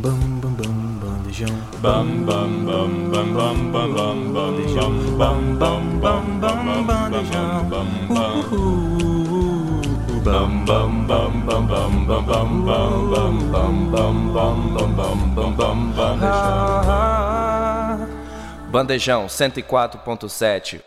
Bam bam bam bandejão. Bam bam bam bam bam bam bam bandejão. Bam bam bam bam bandejão. Bam bam bam bam bam bam bam bam bam bam bam bam bam bam bam bam bam bandejão. Bandejão 104.7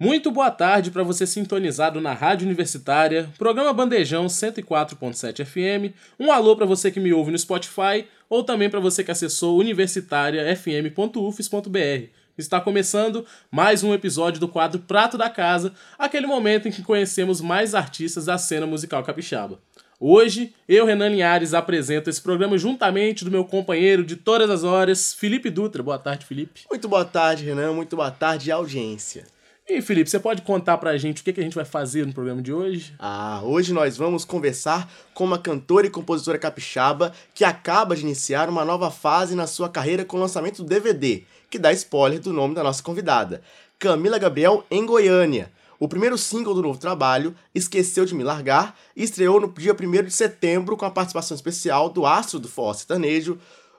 Muito boa tarde para você sintonizado na Rádio Universitária, programa Bandejão 104.7 FM. Um alô para você que me ouve no Spotify ou também para você que acessou universitariafm.ufes.br. Está começando mais um episódio do quadro Prato da Casa, aquele momento em que conhecemos mais artistas da cena musical capixaba. Hoje, eu, Renan Linhares, apresento esse programa juntamente do meu companheiro de todas as horas, Felipe Dutra. Boa tarde, Felipe. Muito boa tarde, Renan. Muito boa tarde, audiência. E Felipe, você pode contar pra gente o que, a gente vai fazer no programa de hoje? Ah, hoje nós vamos conversar com uma cantora e compositora capixaba que acaba de iniciar uma nova fase na sua carreira com o lançamento do DVD, que dá spoiler do nome da nossa convidada, Camila Gabriel em Goiânia. O primeiro single do novo trabalho, Esqueceu de Me Largar, estreou no dia 1 de setembro com a participação especial do astro do forró sertanejo,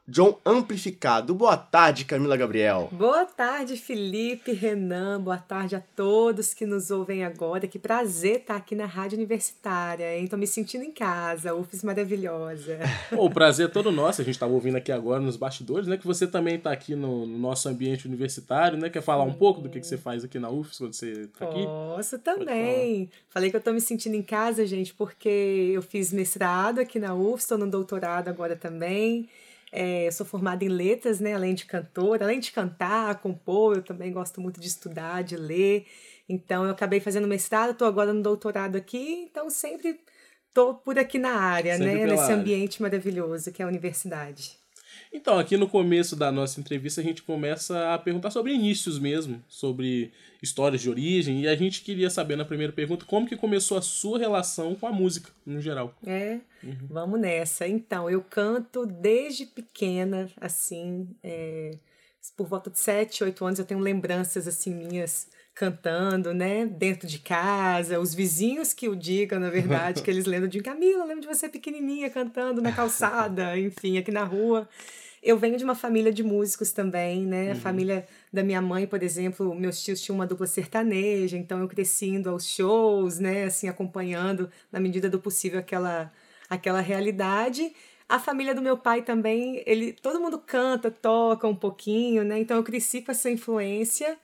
John Amplificado. Boa tarde, Camila Gabriel. Boa tarde, Felipe, Renan. Boa tarde a todos que nos ouvem agora. Que prazer estar aqui na Rádio Universitária, hein? Tô me sentindo em casa, UFES maravilhosa. O prazer é todo nosso. A gente estava ouvindo aqui agora nos bastidores, né? Que você também está aqui no, no, nosso ambiente universitário, né? Quer falar um pouco do que, que você faz aqui na UFES quando você está aqui? Posso também. Falei que eu tô me sentindo em casa, gente, porque eu fiz mestrado aqui na UFES, estou no doutorado agora também. É, eu sou formada em letras, né? Além de cantora, além de cantar, compor, eu também gosto muito de estudar, de ler. Então, eu acabei fazendo mestrado, estou agora no doutorado aqui, então sempre estou por aqui na área, Sempre né? Nesse área. ambiente maravilhoso que é a universidade. Então, aqui no começo da nossa entrevista, a gente começa a perguntar sobre inícios mesmo, sobre histórias de origem, e a gente queria saber na primeira pergunta como que começou a sua relação com a música, no geral. É, vamos nessa. Então, eu canto desde pequena, assim, é, por volta de 7, 8 anos eu tenho lembranças, assim, minhas cantando, né, dentro de casa, os vizinhos que o digam, na verdade, que eles lembram de Camila, eu lembro de você pequenininha cantando na calçada, enfim, aqui na rua. Eu venho de uma família de músicos também, né? A família da minha mãe, por exemplo, meus tios tinham uma dupla sertaneja, então eu cresci indo aos shows, né? Assim, acompanhando na medida do possível aquela, aquela realidade. A família do meu pai também, ele, todo mundo canta, toca um pouquinho, né? Então eu cresci com essa influência.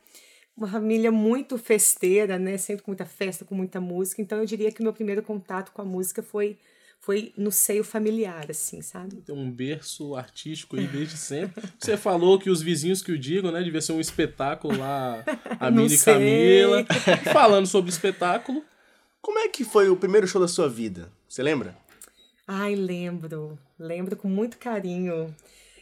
Uma família muito festeira, né? Sempre com muita festa, com muita música. Então eu diria que o meu primeiro contato com a música foi foi no seio familiar, assim, sabe? Tem um berço artístico aí desde sempre. Você falou que os vizinhos que o digam, né? Devia ser um espetáculo lá, a Mini. Camila. Falando sobre espetáculo, Como é que foi o primeiro show da sua vida? Você lembra? Ai, lembro, lembro com muito carinho.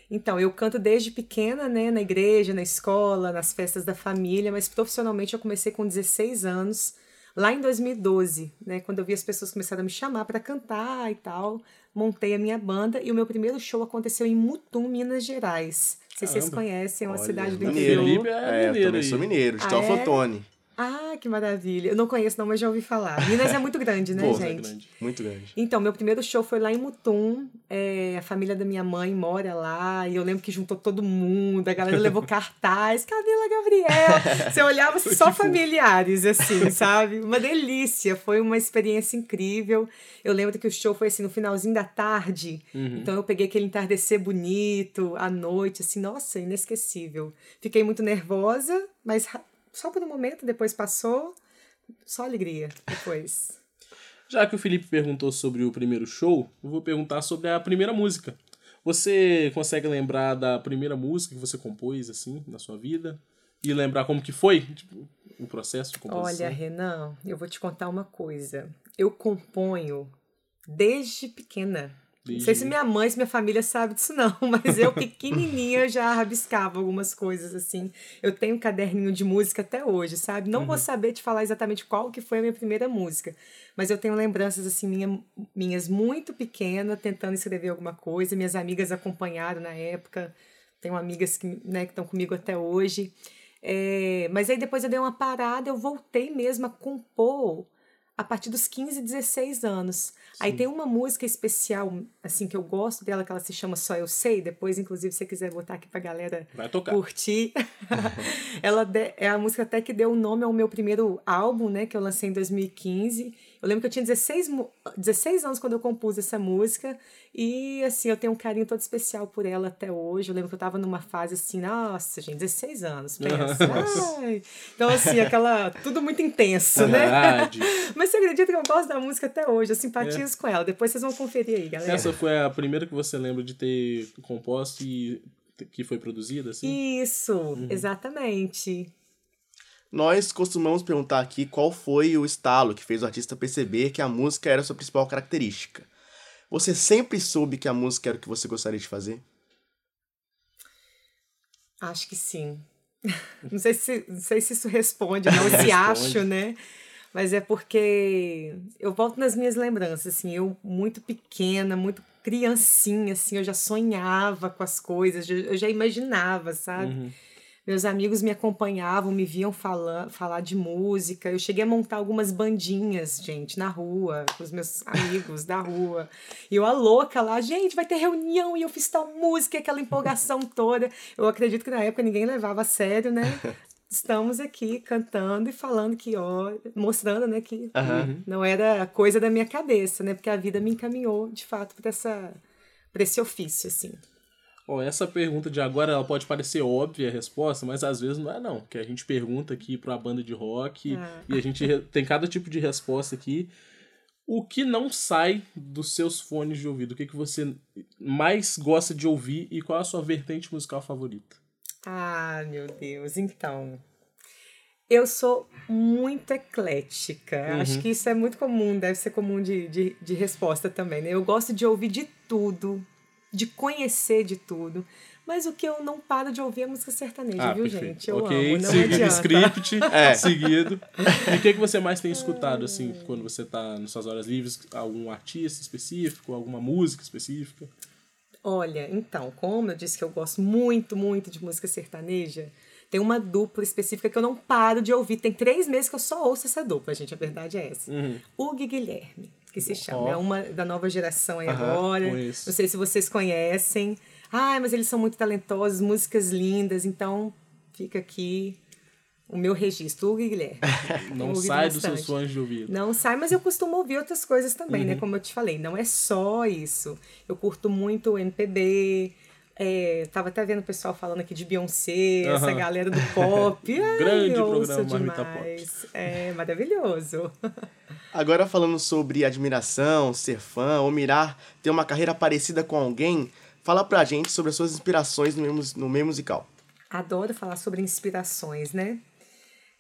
Então, eu canto desde pequena, né, na igreja, na escola, nas festas da família, mas profissionalmente eu comecei com 16 anos, lá em 2012, né, quando eu vi as pessoas começaram a me chamar para cantar e tal, montei a minha banda e o meu primeiro show aconteceu em Mutum, Minas Gerais. Não sei se vocês conhecem, é uma Olha, cidade do mineiro. Felipe interior. é, eu mineiro também aí. sou mineiro, de Ah, Teoflotone. Ah, que maravilha. Eu não conheço não, mas já ouvi falar. Minas é muito grande, né, Pô, é gente? grande. Muito grande. Então, meu primeiro show foi lá em Mutum. é, a família da minha mãe mora lá. E eu lembro que juntou todo mundo. A galera levou cartaz. Camila Gabriel. Você olhava só familiares, assim, sabe? Uma delícia. Foi uma experiência incrível. Eu lembro que o show foi assim no finalzinho da tarde. Então, eu peguei aquele entardecer bonito, à noite, assim, nossa, inesquecível. Fiquei muito nervosa, mas só por um momento, depois passou. Só alegria depois. Já que o Felipe perguntou sobre o primeiro show, eu vou perguntar sobre a primeira música. Você consegue lembrar da primeira música que você compôs, assim, na sua vida? E lembrar como que foi, tipo, o processo de composição? Olha, Renan, eu vou te contar uma coisa. Eu componho desde pequena. Não sei se minha mãe, se minha família sabe disso não, mas eu pequenininha já rabiscava algumas coisas assim. Eu tenho um caderninho de música até hoje, sabe? Não vou saber te falar exatamente qual que foi a minha primeira música, mas eu tenho lembranças assim minha, minhas muito pequena tentando escrever alguma coisa, minhas amigas acompanharam na época. Tenho amigas que né, que estão comigo até hoje. É, mas aí depois eu dei uma parada, eu voltei mesmo a compor a partir dos 15, 16 anos. Aí tem uma música especial, assim, que eu gosto dela, que ela se chama Só Eu Sei. Depois, inclusive, se você quiser botar aqui pra galera curtir. ela de- é a música até que deu o nome ao meu primeiro álbum, né? Que eu lancei em 2015. Eu lembro que eu tinha 16, mu- 16 anos quando eu compus essa música. E, assim, eu tenho um carinho todo especial por ela até hoje. Eu lembro que eu tava numa fase assim, nossa, gente, 16 anos, pensa. Ai. Então, assim, aquela... Tudo muito intenso, né? Mas você acredita que eu gosto da música até hoje? Eu simpatizo com ela. Depois vocês vão conferir aí, galera. Essa foi a primeira que você lembra de ter composto e que foi produzida, assim? Isso, exatamente. Nós costumamos perguntar aqui qual foi o estalo que fez o artista perceber que a música era a sua principal característica. Você sempre soube que a música era o que você gostaria de fazer? Acho que sim. Não sei se, não sei se isso responde, não, se Responde. acho, né? Mas é porque eu volto nas minhas lembranças, assim, eu muito pequena, muito criancinha, assim, eu já sonhava com as coisas, eu já imaginava, sabe? Meus amigos me acompanhavam, me viam falar, falar de música. Eu cheguei a montar algumas bandinhas, gente, na rua, com os meus amigos da rua. E eu, a louca lá, gente, vai ter reunião e eu fiz tal música, aquela empolgação toda. Eu acredito que na época ninguém levava a sério, né? Estamos aqui cantando e falando que, ó, mostrando, né, que não era coisa da minha cabeça, né? Porque a vida me encaminhou, de fato, para essa para esse ofício, assim. Ó, essa pergunta de agora ela pode parecer óbvia a resposta, mas às vezes não é não. Que a gente pergunta aqui pra banda de rock Ah. e a gente tem cada tipo de resposta aqui. O que não sai dos seus fones de ouvido? O que, que você mais gosta de ouvir e qual é a sua vertente musical favorita? Ah, meu Deus, então. Eu sou muito eclética. Acho que isso é muito comum, deve ser comum de, de, de resposta também, né? Eu gosto de ouvir de tudo, de conhecer de tudo. Mas o que eu não paro de ouvir é música sertaneja, viu, gente? Eu ok, amo, não seguido adianta. script, seguido. E o que, que você mais tem escutado, assim, quando você tá nas suas horas livres? Algum artista específico, alguma música específica? Olha, então, como eu disse que eu gosto muito, muito de música sertaneja, tem uma dupla específica que eu não paro de ouvir. Tem três meses que eu só ouço essa dupla, gente. A verdade é essa. O Gui Guilherme, que se chama. Ó. É uma da nova geração aí agora. conheço. Não sei se vocês conhecem. Ai, mas eles são muito talentosos, músicas lindas. Então, fica aqui o meu registro. O Guilherme. Não sai dos seus fones de ouvido. Não sai, mas eu costumo ouvir outras coisas também, Uhum. né? Como eu te falei, não é só isso. Eu curto muito MPB. É, tava até vendo o pessoal falando aqui de Beyoncé, essa Aham. galera do pop. Ai, Grande programa Marmita demais. É maravilhoso. Agora falando sobre admiração, ser fã ou mirar ter uma carreira parecida com alguém, fala pra gente sobre as suas inspirações no meio, no meio musical. Adoro falar sobre inspirações, né?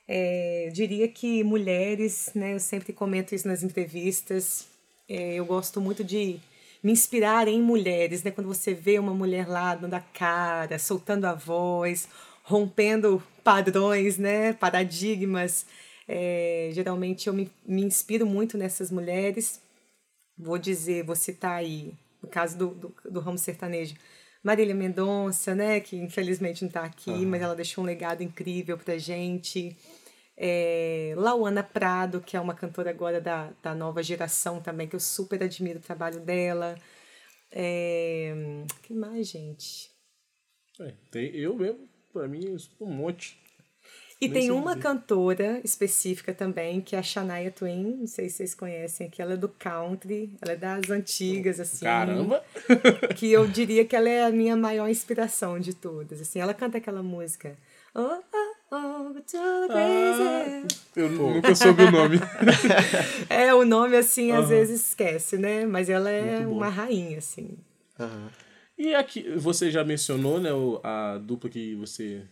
É, eu diria que mulheres, né? Eu sempre comento isso nas entrevistas. é, eu gosto muito de me inspirar em mulheres, né? Quando você vê uma mulher lá dando a cara, soltando a voz, rompendo padrões, né? Paradigmas. É, geralmente eu me, me inspiro muito nessas mulheres. Vou dizer, vou citar aí, no caso do, do, do ramo sertanejo, Marília Mendonça, né? Que infelizmente não está aqui, mas ela deixou um legado incrível pra gente. É, Lauana Prado, que é uma cantora agora da, da nova geração também, que eu super admiro o trabalho dela. É, que mais, gente? É, tem, eu mesmo, pra mim, um monte. E Nem tem uma dizer. cantora específica também, que é a Shania Twain, não sei se vocês conhecem, que ela é do country, ela é das antigas, assim. Caramba! Que eu diria que ela é a minha maior inspiração de todas, assim. Ela canta aquela música... Oh, oh, oh, crazy. Eu nunca soube o nome. É, o nome, assim, às vezes esquece, né? Mas ela é uma rainha, assim. E aqui, você já mencionou, né, a dupla que você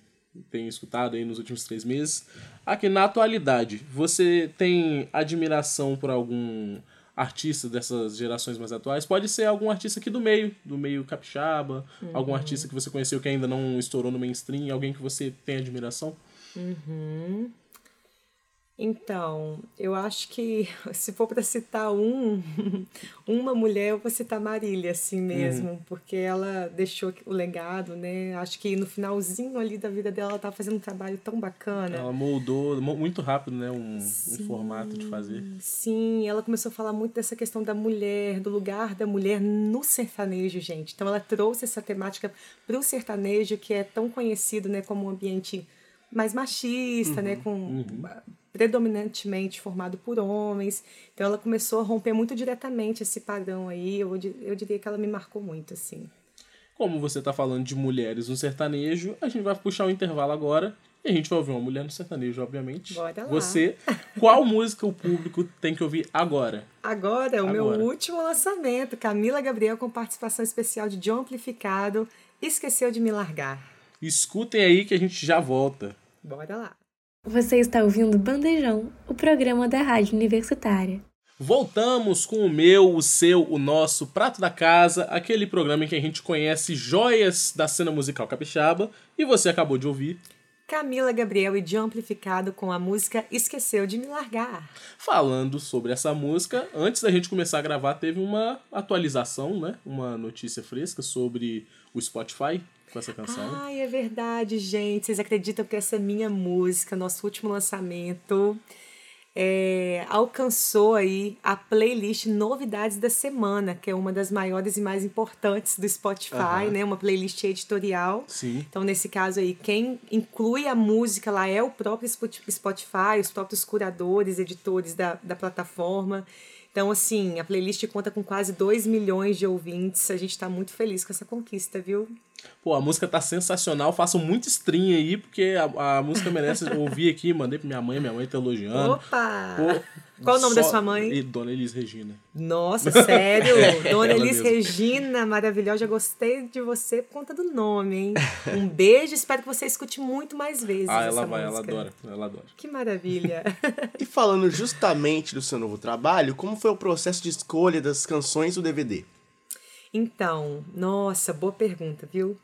tem escutado aí nos últimos três meses. Aqui, na atualidade, você tem admiração por algum artista dessas gerações mais atuais? Pode ser algum artista aqui do meio, do meio capixaba, algum artista que você conheceu que ainda não estourou no mainstream, alguém que você tem admiração? Então, eu acho que se for para citar um, uma mulher, eu vou citar Marília, assim mesmo, uhum. porque ela deixou o legado, né? Acho que no finalzinho ali da vida dela, ela tá fazendo um trabalho tão bacana. Ela moldou muito rápido, né? Um, sim, um formato de fazer. Sim, ela começou a falar muito dessa questão da mulher, do lugar da mulher no sertanejo, gente. Então, ela trouxe essa temática para o sertanejo, que é tão conhecido, né, como um ambiente mais machista, né, uhum, né, com uhum. predominantemente formado por homens. Então ela começou a romper muito diretamente esse padrão aí. Eu, eu diria que ela me marcou muito, assim. Como você está falando de mulheres no sertanejo, a gente vai puxar um intervalo agora e a gente vai ouvir uma mulher no sertanejo, obviamente. Bora lá. Você, qual música o público tem que ouvir agora? Agora, é o agora. meu último lançamento, Camila Gabriel com participação especial de John Amplificado, Esqueceu de Me Largar. Escutem aí que a gente já volta. Bora lá. Você está ouvindo Bandejão, o programa da Rádio Universitária. Voltamos com o meu, o seu, o nosso Prato da Casa, aquele programa em que a gente conhece joias da cena musical capixaba, e você acabou de ouvir Camila Gabriel e de Amplificado com a música Esqueceu de Me Largar. Falando sobre essa música, antes da gente começar a gravar, teve uma atualização, né? Uma notícia fresca sobre o Spotify, com essa canção. Ai, é verdade, gente. Vocês acreditam que essa minha música, nosso último lançamento, é, alcançou aí a playlist Novidades da Semana, que é uma das maiores e mais importantes do Spotify, uhum. né? Uma playlist editorial. Sim. Então, nesse caso aí, quem inclui a música lá é o próprio Spotify, os próprios curadores, editores da, da plataforma. Então, assim, a playlist conta com quase 2 milhões de ouvintes. A gente está muito feliz com essa conquista, viu? Pô, a música tá sensacional. Façam muito stream aí, porque a, a música merece ouvir aqui. Mandei pra minha mãe, minha mãe tá elogiando. Opa! Pô, Qual o nome só... da sua mãe? E Dona Elis Regina. Nossa, sério? É, Dona Elis mesmo. Regina, maravilhosa. Já gostei de você por conta do nome, hein? Um beijo. Espero que você escute muito mais vezes. Ah, ela vai, música. ela adora. Ela adora. Que maravilha. e falando justamente do seu novo trabalho, como foi o processo de escolha das canções do DVD? Então, nossa, boa pergunta, viu?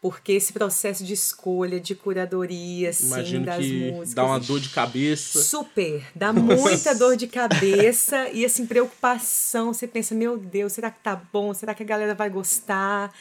Porque esse processo de escolha, de curadoria, assim, Imagino das que músicas. Dá uma dor de cabeça. Super. Dá muita dor de cabeça e, assim, preocupação. Você pensa, meu Deus, será que tá bom? Será que a galera vai gostar?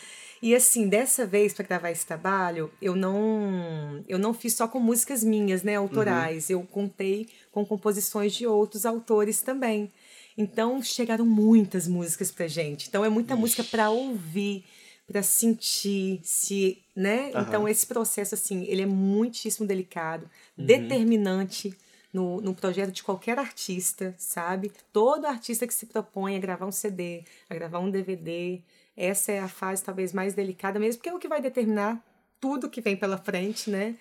E assim, dessa vez para gravar esse trabalho, eu não eu não fiz só com músicas minhas, né, autorais. Uhum. Eu contei com composições de outros autores também. Então chegaram muitas músicas pra gente. Então é muita Ixi. música para ouvir, para sentir, se, né? Uhum. Então esse processo assim, ele é muitíssimo delicado, uhum. determinante no, no projeto de qualquer artista, sabe? Todo artista que se propõe a gravar um CD, a gravar um DVD, essa é a fase talvez mais delicada mesmo, porque é o que vai determinar tudo que vem pela frente, né?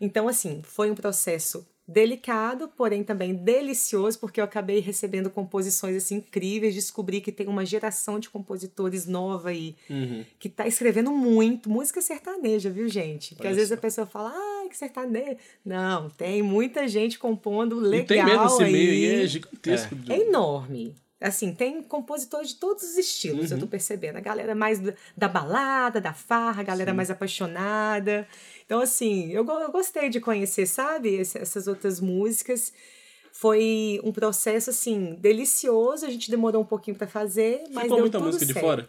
Então, assim, foi um processo delicado, porém também delicioso, porque eu acabei recebendo composições assim incríveis, descobri que tem uma geração de compositores nova aí uhum. que tá escrevendo muito, música sertaneja, viu, gente? Porque às vezes a pessoa fala: "Ah, que sertaneja". Não, tem muita gente compondo legal e tem mesmo esse aí. meio é gigantesco. É, é enorme. Assim, tem compositores de todos os estilos, uhum. eu tô percebendo. A galera mais da balada, da farra, a galera Sim. mais apaixonada. Então, assim, eu, eu gostei de conhecer, sabe, essas outras músicas. Foi um processo, assim, delicioso. A gente demorou um pouquinho para fazer, mas Ficou deu muita tudo música certo. de fora?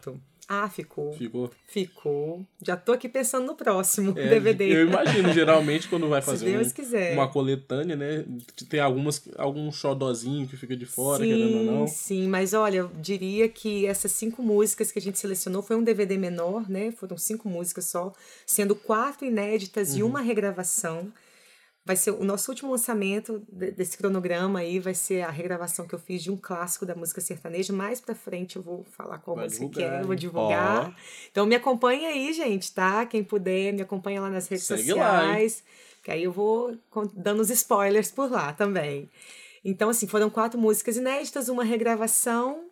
Ah, ficou. Ficou. Ficou. Já tô aqui pensando no próximo é, DVD. Eu imagino, geralmente, quando vai fazer Deus um, quiser. uma coletânea, né? Tem algumas, algum xodozinho que fica de fora, sim, querendo ou não. Sim, mas olha, eu diria que essas cinco músicas que a gente selecionou foi um DVD menor, né? Foram cinco músicas só, sendo quatro inéditas uhum. e uma regravação vai ser o nosso último lançamento desse cronograma aí vai ser a regravação que eu fiz de um clássico da música sertaneja. Mais para frente eu vou falar qual vai música que é eu vou divulgar. Oh. então me acompanha aí gente tá? Quem puder me acompanha lá nas redes Segue sociais lá, que aí eu vou dando os spoilers por lá também. Então assim foram quatro músicas inéditas uma regravação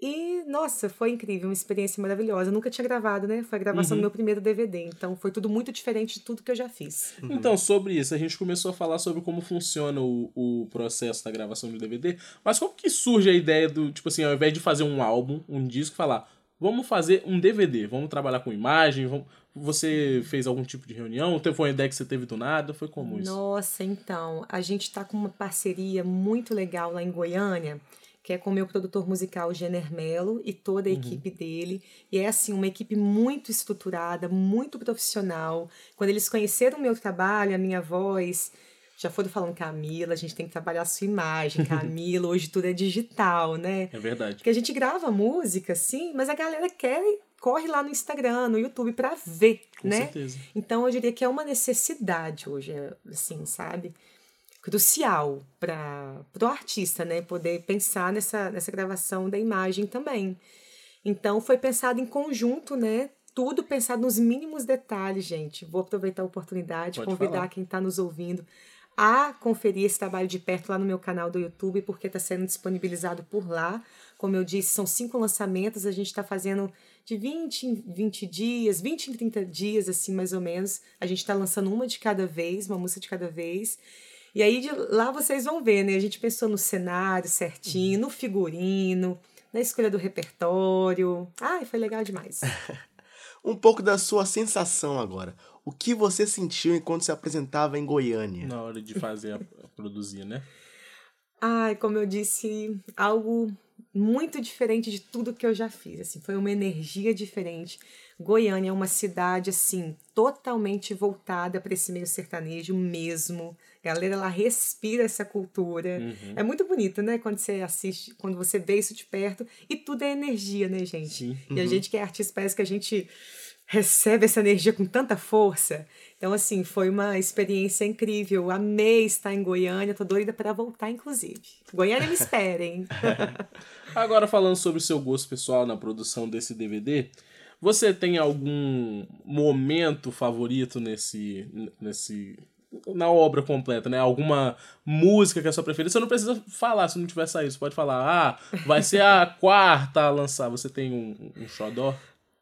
e, nossa, foi incrível, uma experiência maravilhosa. Eu nunca tinha gravado, né? Foi a gravação uhum. do meu primeiro DVD. Então, foi tudo muito diferente de tudo que eu já fiz. Uhum. Então, sobre isso, a gente começou a falar sobre como funciona o, o processo da gravação do DVD. Mas como que surge a ideia do, tipo assim, ao invés de fazer um álbum, um disco, falar, vamos fazer um DVD, vamos trabalhar com imagem, vamos... você fez algum tipo de reunião? Foi uma ideia que você teve do nada? Foi como isso? Nossa, então, a gente está com uma parceria muito legal lá em Goiânia, que é com o meu produtor musical Jenner Mello e toda a Uhum. equipe dele. E é assim, uma equipe muito estruturada, muito profissional. Quando eles conheceram o meu trabalho, a minha voz, já foram falando, Camila, a gente tem que trabalhar a sua imagem, Camila, hoje tudo é digital, né? É verdade. Porque a gente grava música, sim, mas a galera quer corre lá no Instagram, no YouTube pra ver, Com né? certeza. Então eu diria que é uma necessidade hoje, é, assim, sabe? Crucial para o artista, né? Poder pensar nessa, nessa gravação da imagem também. Então foi pensado em conjunto, né? Tudo pensado nos mínimos detalhes, gente. Vou aproveitar a oportunidade, Pode convidar falar. quem está nos ouvindo a conferir esse trabalho de perto lá no meu canal do YouTube, porque está sendo disponibilizado por lá. Como eu disse, são cinco lançamentos, a gente está fazendo de 20 em 20 dias, 20 em 30 dias, assim, mais ou menos. A gente está lançando uma de cada vez, uma música de cada vez. E aí de lá vocês vão ver, né? A gente pensou no cenário certinho, no figurino, na escolha do repertório. Ai, foi legal demais. Um pouco da sua sensação agora. O que você sentiu enquanto se apresentava em Goiânia? Na hora de fazer, a, a produzir, né? Ai, como eu disse, algo muito diferente de tudo que eu já fiz. Assim, foi uma energia diferente. Goiânia é uma cidade assim totalmente voltada para esse meio sertanejo mesmo. A galera lá respira essa cultura. É muito bonito, né? Quando você assiste, quando você vê isso de perto. E tudo é energia, né, gente? Sim. E a gente que é artista parece que a gente recebe essa energia com tanta força. Então, assim, foi uma experiência incrível. Amei estar em Goiânia, tô doida para voltar, inclusive. Goiânia me esperem. Agora falando sobre o seu gosto pessoal na produção desse DVD, você tem algum momento favorito nesse nesse na obra completa, né? Alguma música que é a sua preferida? Você não precisa falar se não tiver saído. Você pode falar, ah, vai ser a quarta a lançar. Você tem um, um xodó?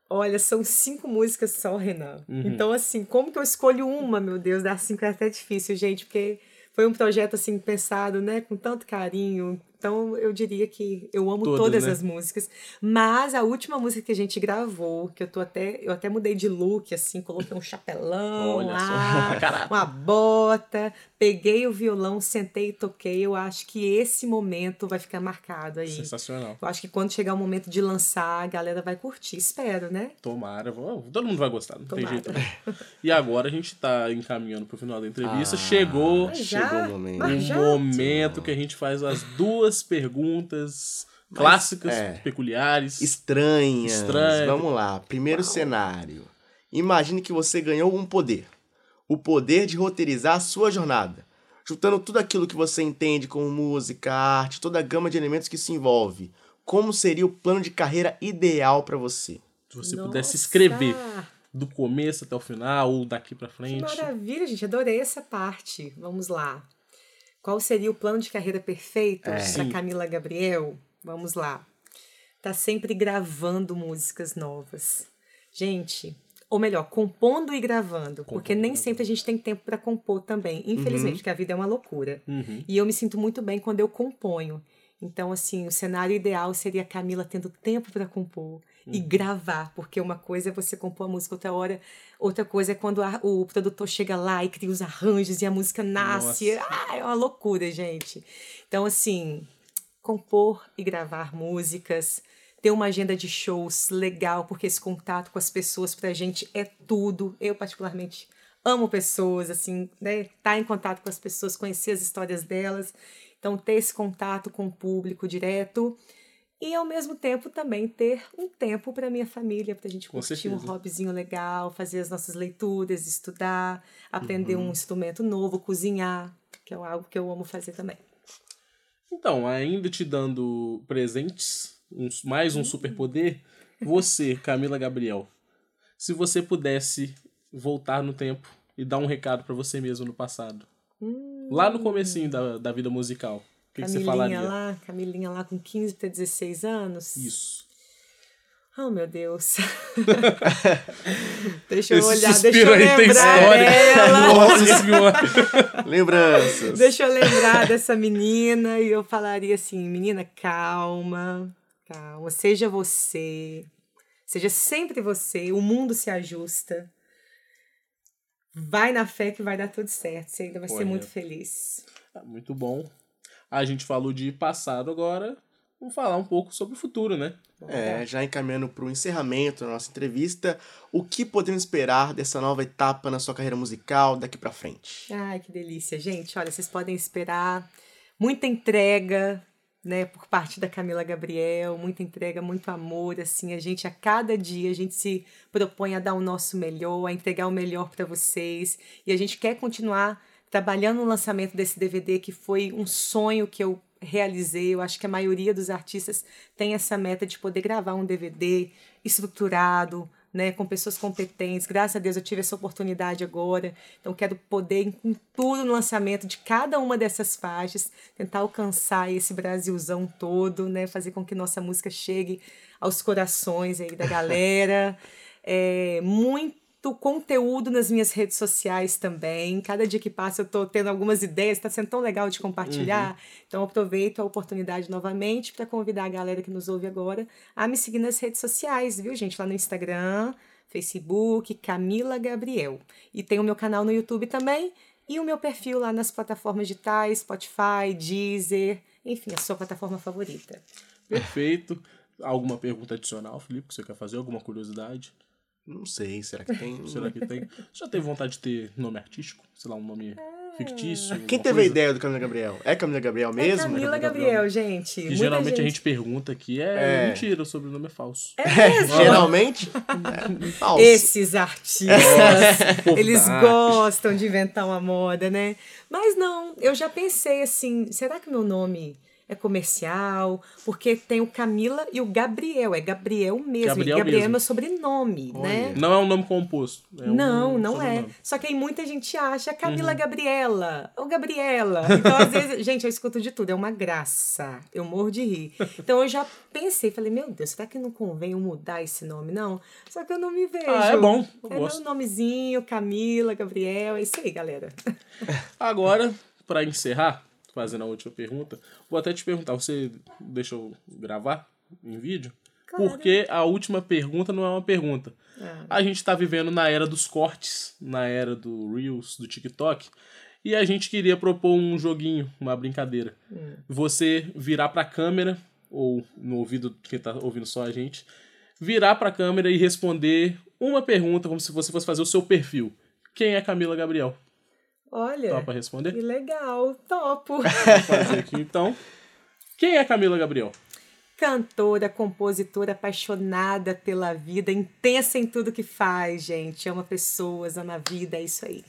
Olha, são cinco músicas só, Renan. Então, assim, como que eu escolho uma, meu Deus? Dar cinco é até difícil, gente, porque foi um projeto, assim, pensado, né, com tanto carinho. Então, eu diria que eu amo Todas, todas né? as músicas. Mas a última música que a gente gravou, que eu tô até. Eu até mudei de look, assim, coloquei um chapelão Olha só. lá, Caraca. uma bota, peguei o violão, sentei e toquei. Eu acho que esse momento vai ficar marcado aí. Sensacional. Eu acho que quando chegar o momento de lançar, a galera vai curtir. Espero, né? Tomara, vó, todo mundo vai gostar, não tem Tomara. jeito. não. E agora a gente tá encaminhando pro final da entrevista. Ah, Chegou Chegou o momento. Um já? momento que a gente faz as duas perguntas clássicas, é. peculiares. Estranhas. Estranho. Vamos lá. Primeiro cenário. Imagine que você ganhou um poder. O poder de roteirizar a sua jornada. Juntando tudo aquilo que você entende como música, arte, toda a gama de elementos que se envolve. Como seria o plano de carreira ideal pra você? Se você pudesse Nossa! escrever do começo até o final, ou daqui pra Que frente. maravilha, gente. Adorei essa parte. Vamos lá. Qual seria o plano de carreira perfeito para Sim. Camila Gabriel? Vamos lá. Tá sempre gravando músicas novas. Gente, ou melhor, compondo e gravando, porque nem sempre a gente tem tempo para compor também, infelizmente, porque a vida é uma loucura. Uhum. E eu me sinto muito bem quando eu componho. Então, assim, o cenário ideal seria a Camila tendo tempo para compor e gravar, porque uma coisa é você compor a música, outra hora, outra coisa é quando a- o produtor chega lá e cria os arranjos e a música nasce. Ah, é uma loucura, gente. Então, assim, compor e gravar músicas, ter uma agenda de shows legal, porque esse contato com as pessoas pra gente é tudo. Eu, particularmente, amo pessoas, assim, né? Tá em contato com as pessoas, conhecer as histórias delas. Então, ter esse contato com o público direto. E, ao mesmo tempo, também ter um tempo para minha família, pra gente Com curtir um hobbyzinho legal, fazer as nossas leituras, estudar, aprender Uhum. um instrumento novo, cozinhar, que é algo que eu amo fazer também. Então, ainda te dando presentes, um- mais um superpoder, você, Camila Gabriel, se você pudesse voltar no tempo e dar um recado pra você mesmo no passado, lá no comecinho da, da vida musical, que, que você Camilinha falaria? lá, Camilinha lá com 15 para 16 anos. Isso. Oh, meu Deus. deixa eu Esse olhar, deixa eu tem lembrar história. dela. Nossa senhora. Lembranças. Deixa eu lembrar dessa menina e eu falaria assim, menina, calma, calma, seja você. Seja sempre você, o mundo se ajusta. Vai na fé que vai dar tudo certo. Você ainda vai ser Correto. muito feliz. Ah, Muito bom. A gente falou de passado agora. Vamos falar um pouco sobre o futuro, né? É, já encaminhando para o encerramento da nossa entrevista, o que podemos esperar dessa nova etapa na sua carreira musical daqui para frente? Ai, que delícia, gente. Olha, vocês podem esperar muita entrega, né, por parte da Camila Gabriel, muita entrega, muito amor, assim, a gente a cada dia a gente se propõe a dar o nosso melhor, a entregar o melhor para vocês, e a gente quer continuar trabalhando no lançamento desse DVD que foi um sonho que eu realizei. Eu acho que a maioria dos artistas tem essa meta de poder gravar um DVD estruturado, né, com pessoas competentes. Graças a Deus eu tive essa oportunidade agora. Então quero poder com tudo no lançamento de cada uma dessas faixas, tentar alcançar esse Brasilzão todo, né, fazer com que nossa música chegue aos corações aí da galera. É, muito conteúdo nas minhas redes sociais também. Cada dia que passa eu tô tendo algumas ideias, está sendo tão legal de compartilhar. Então aproveito a oportunidade novamente para convidar a galera que nos ouve agora a me seguir nas redes sociais, viu, gente? Lá no Instagram, Facebook, Camila Gabriel. E tem o meu canal no YouTube também e o meu perfil lá nas plataformas digitais, Spotify, Deezer, enfim, a sua plataforma favorita. Perfeito. Alguma pergunta adicional, Felipe, que você quer fazer? Alguma curiosidade? Não sei, será que tem? Será que tem? Você já teve vontade de ter nome artístico? Sei lá, um nome fictício? Quem teve a coisa? ideia do Camila Gabriel? É Camila Gabriel mesmo? É Camila Gabriel, gente. Que geralmente a gente pergunta aqui é, É. mentira, o sobrenome é falso. É mesmo? Geralmente? É, falso. Esses artistas, eles gostam de inventar uma moda, né? Mas não, eu já pensei assim, será que meu nome é comercial? Porque tem o Camila e o Gabriel, é Gabriel mesmo. Gabriel e Gabriel é mesmo. meu sobrenome, né? Não é um nome composto. é um Não, não é. Só que aí muita gente acha Camila Uhum. Gabriela ou Gabriela. Então, às vezes, gente, eu escuto de tudo, é uma graça. Eu morro de rir. Então eu já pensei, falei, meu Deus, será que não convém eu mudar esse nome, não? Só que eu não me vejo. Ah, é bom, eu É gosto. meu nomezinho, Camila, Gabriel, é isso aí, galera. Agora, pra encerrar, fazendo a última pergunta, vou até te perguntar, você deixa eu gravar em vídeo? Porque a última pergunta não é uma pergunta. A gente tá vivendo na era dos cortes, na era do Reels, do TikTok, e a gente queria propor um joguinho, uma brincadeira. Você virar pra câmera, ou no ouvido de quem tá ouvindo só a gente, virar pra câmera e responder uma pergunta, como se você fosse fazer o seu perfil. Quem é Camila Gabriel? Olha, Topa responder? que legal, topo. Vou fazer aqui então. Quem é Camila Gabriel? Cantora, compositora, apaixonada pela vida, intensa em tudo que faz, gente. Ama pessoas, ama a vida, é isso aí.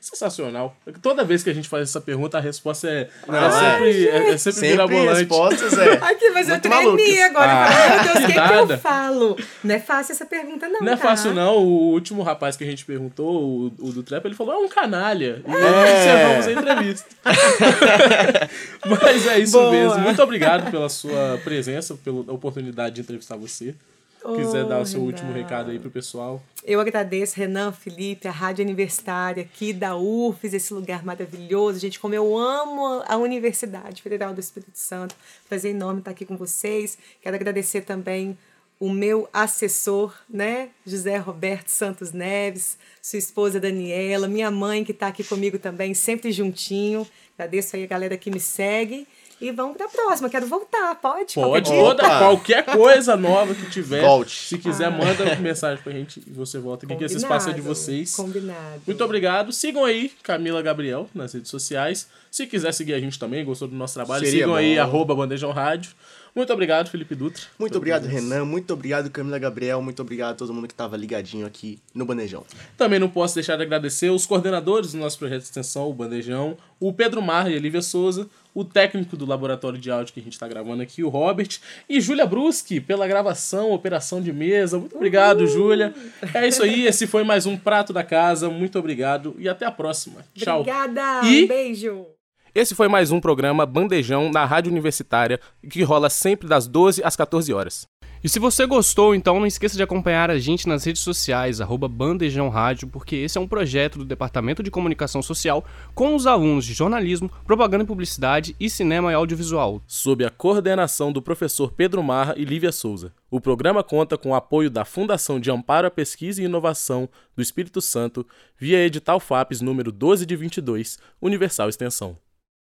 Sensacional. Toda vez que a gente faz essa pergunta, a resposta é, Não, é sempre, é, é sempre, Sempre mirabolante. respostas é. Aqui, mas eu tremi agora. Ah, falei, meu Deus, o que, que nada. eu falo? Não é fácil essa pergunta, não. Não é tá? fácil, não. O último rapaz que a gente perguntou, o, o do Trap, ele falou: é um canalha. E É. encerramos a entrevista. Mas é isso Boa. mesmo. Muito obrigado pela sua presença, pela oportunidade de entrevistar você. Se quiser dar o seu Renan. último recado aí pro pessoal. Eu agradeço, Renan, Felipe, a Rádio Universitária aqui da UFES, esse lugar maravilhoso. Gente, como eu amo a Universidade Federal do Espírito Santo. Prazer enorme estar aqui com vocês. Quero agradecer também o meu assessor, né, José Roberto Santos Neves, sua esposa Daniela, minha mãe que está aqui comigo também, sempre juntinho. Agradeço aí a galera que me segue. E vamos para a próxima. Quero voltar, pode? Pode, toda, qualquer coisa nova que tiver. Volte. Se quiser, manda uma mensagem pra gente e você volta aqui, que esse espaço é de vocês. Combinado. Muito obrigado. Sigam aí Camila Gabriel nas redes sociais. Se quiser seguir a gente também, gostou do nosso trabalho, Seria sigam aí, bom. arroba Bandejão Rádio. Muito obrigado, Felipe Dutra. Muito obrigado, presença. Renan. Muito obrigado, Camila Gabriel. Muito obrigado a todo mundo que estava ligadinho aqui no Bandejão. Também não posso deixar de agradecer os coordenadores do nosso projeto de extensão, o Bandejão, o Pedro Mar e a Lívia Souza, o técnico do laboratório de áudio que a gente está gravando aqui, o Robert, e Júlia Bruschi pela gravação, operação de mesa. Muito obrigado, Júlia. É isso aí, esse foi mais um Prato da Casa. Muito obrigado e até a próxima. Tchau. Obrigada. E- Um beijo. Esse foi mais um programa Bandejão na Rádio Universitária, que rola sempre das 12 às 14 horas. E se você gostou, então não esqueça de acompanhar a gente nas redes sociais, arroba Bandejão Rádio, porque esse é um projeto do Departamento de Comunicação Social com os alunos de jornalismo, propaganda e publicidade e cinema e audiovisual. Sob a coordenação do professor Pedro Marra e Lívia Souza. O programa conta com o apoio da Fundação de Amparo à Pesquisa e Inovação do Espírito Santo via edital FAPES número 12 de 22, Universal Extensão.